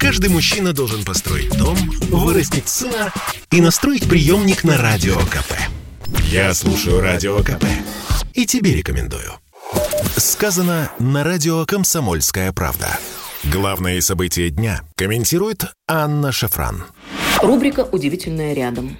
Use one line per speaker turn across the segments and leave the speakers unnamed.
Каждый мужчина должен построить дом, вырастить сына и настроить приемник на Радио КП. Я слушаю Радио КП и тебе рекомендую. Сказано на Радио «Комсомольская правда». Главные события дня комментирует Анна Шафран.
Рубрика «Удивительное рядом».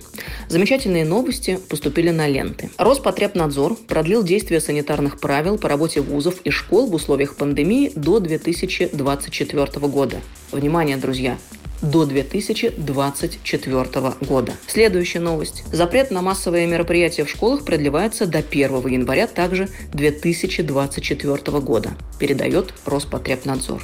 Замечательные новости поступили на ленты. Роспотребнадзор продлил действие санитарных правил по работе вузов и школ в условиях пандемии до 2024 года. Внимание, друзья! до 2024 года. Следующая новость. Запрет на массовые мероприятия в школах продлевается до 1 января также 2024 года, передает Роспотребнадзор.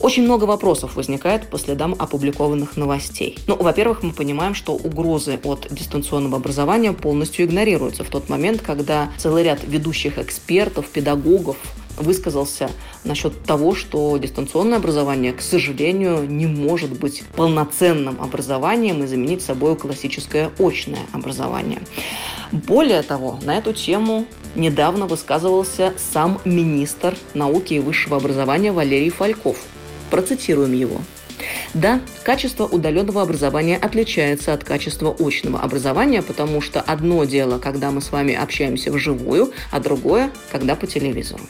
Очень много вопросов возникает по следам опубликованных новостей. Ну, во-первых, мы понимаем, что угрозы от дистанционного образования полностью игнорируются в тот момент, когда целый ряд ведущих экспертов, педагогов, высказался насчет того, что дистанционное образование, к сожалению, не может быть полноценным образованием и заменить собой классическое очное образование. Более того, на эту тему недавно высказывался сам министр науки и высшего образования Валерий Фальков – Процитируем его. Да, качество удаленного образования отличается от качества очного образования, потому что одно дело, когда мы с вами общаемся вживую, а другое, когда по телевизору.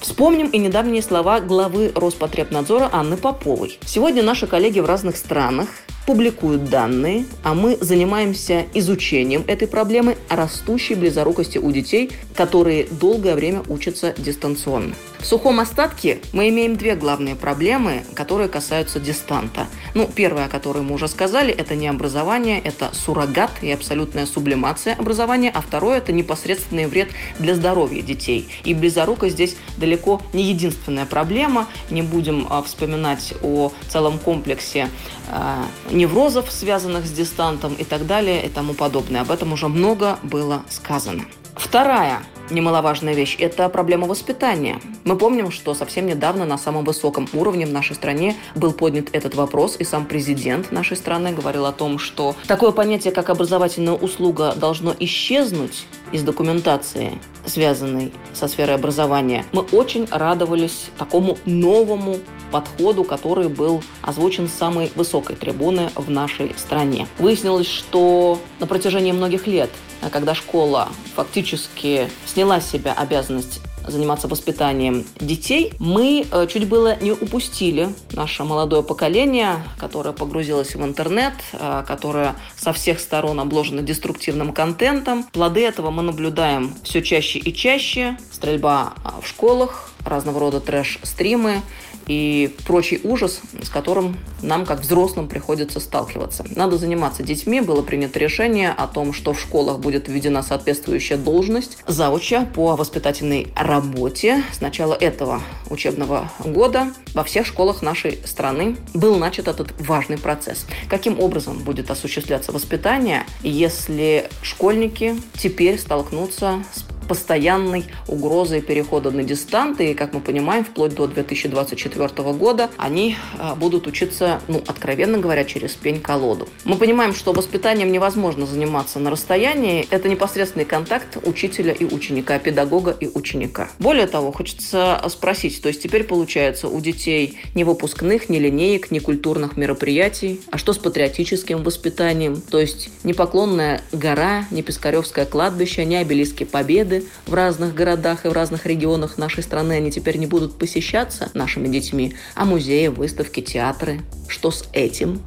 Вспомним и недавние слова главы Роспотребнадзора Анны Поповой. Сегодня наши коллеги в разных странах публикуют данные, а мы занимаемся изучением этой проблемы растущей близорукости у детей, которые долгое время учатся дистанционно. В сухом остатке мы имеем две главные проблемы, которые касаются дистанта. Ну, первая, о которой мы уже сказали, это не образование, это суррогат и абсолютная сублимация образования, а второе – это непосредственный вред для здоровья детей. И близорукость здесь далеко не единственная проблема. Не будем а, вспоминать о целом комплексе а, неврозов, связанных с дистантом и так далее и тому подобное. Об этом уже много было сказано. Вторая немаловажная вещь – это проблема воспитания. Мы помним, что совсем недавно на самом высоком уровне в нашей стране был поднят этот вопрос, и сам президент нашей страны говорил о том, что такое понятие, как образовательная услуга, должно исчезнуть из документации, связанной со сферой образования. Мы очень радовались такому новому подходу, который был озвучен с самой высокой трибуны в нашей стране. Выяснилось, что на протяжении многих лет когда школа фактически сняла с себя обязанность заниматься воспитанием детей, мы э, чуть было не упустили наше молодое поколение, которое погрузилось в интернет, э, которое со всех сторон обложено деструктивным контентом. Плоды этого мы наблюдаем все чаще и чаще. Стрельба э, в школах, разного рода трэш-стримы, и прочий ужас, с которым нам, как взрослым, приходится сталкиваться. Надо заниматься детьми. Было принято решение о том, что в школах будет введена соответствующая должность зауча по воспитательной работе. С начала этого учебного года во всех школах нашей страны был начат этот важный процесс. Каким образом будет осуществляться воспитание, если школьники теперь столкнутся с постоянной угрозой перехода на дистанты. И, как мы понимаем, вплоть до 2024 года они а, будут учиться, ну, откровенно говоря, через пень-колоду. Мы понимаем, что воспитанием невозможно заниматься на расстоянии. Это непосредственный контакт учителя и ученика, педагога и ученика. Более того, хочется спросить, то есть теперь получается у детей ни выпускных, ни линеек, ни культурных мероприятий, а что с патриотическим воспитанием? То есть не поклонная гора, не Пискаревское кладбище, не обелиски победы, в разных городах и в разных регионах нашей страны, они теперь не будут посещаться нашими детьми, а музеи, выставки, театры. Что с этим?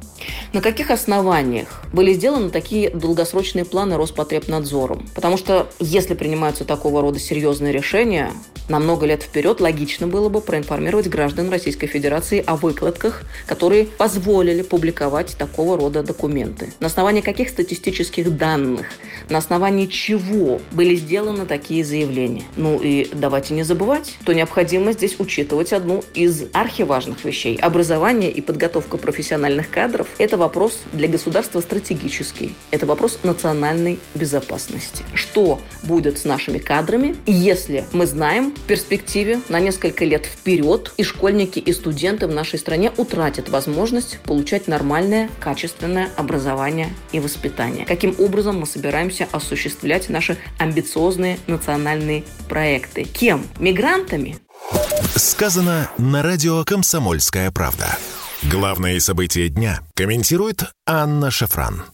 На каких основаниях были сделаны такие долгосрочные планы Роспотребнадзором? Потому что если принимаются такого рода серьезные решения, на много лет вперед логично было бы проинформировать граждан Российской Федерации о выкладках, которые позволили публиковать такого рода документы. На основании каких статистических данных, на основании чего были сделаны такие заявления. Ну и давайте не забывать, что необходимо здесь учитывать одну из архиважных вещей. Образование и подготовка профессиональных кадров – это вопрос для государства стратегический. Это вопрос национальной безопасности. Что будет с нашими кадрами, если мы знаем, в перспективе на несколько лет вперед и школьники, и студенты в нашей стране утратят возможность получать нормальное, качественное образование и воспитание. Каким образом мы собираемся осуществлять наши амбициозные национальные проекты? Кем? Мигрантами?
Сказано на радио «Комсомольская правда». Главные события дня комментирует Анна Шафран.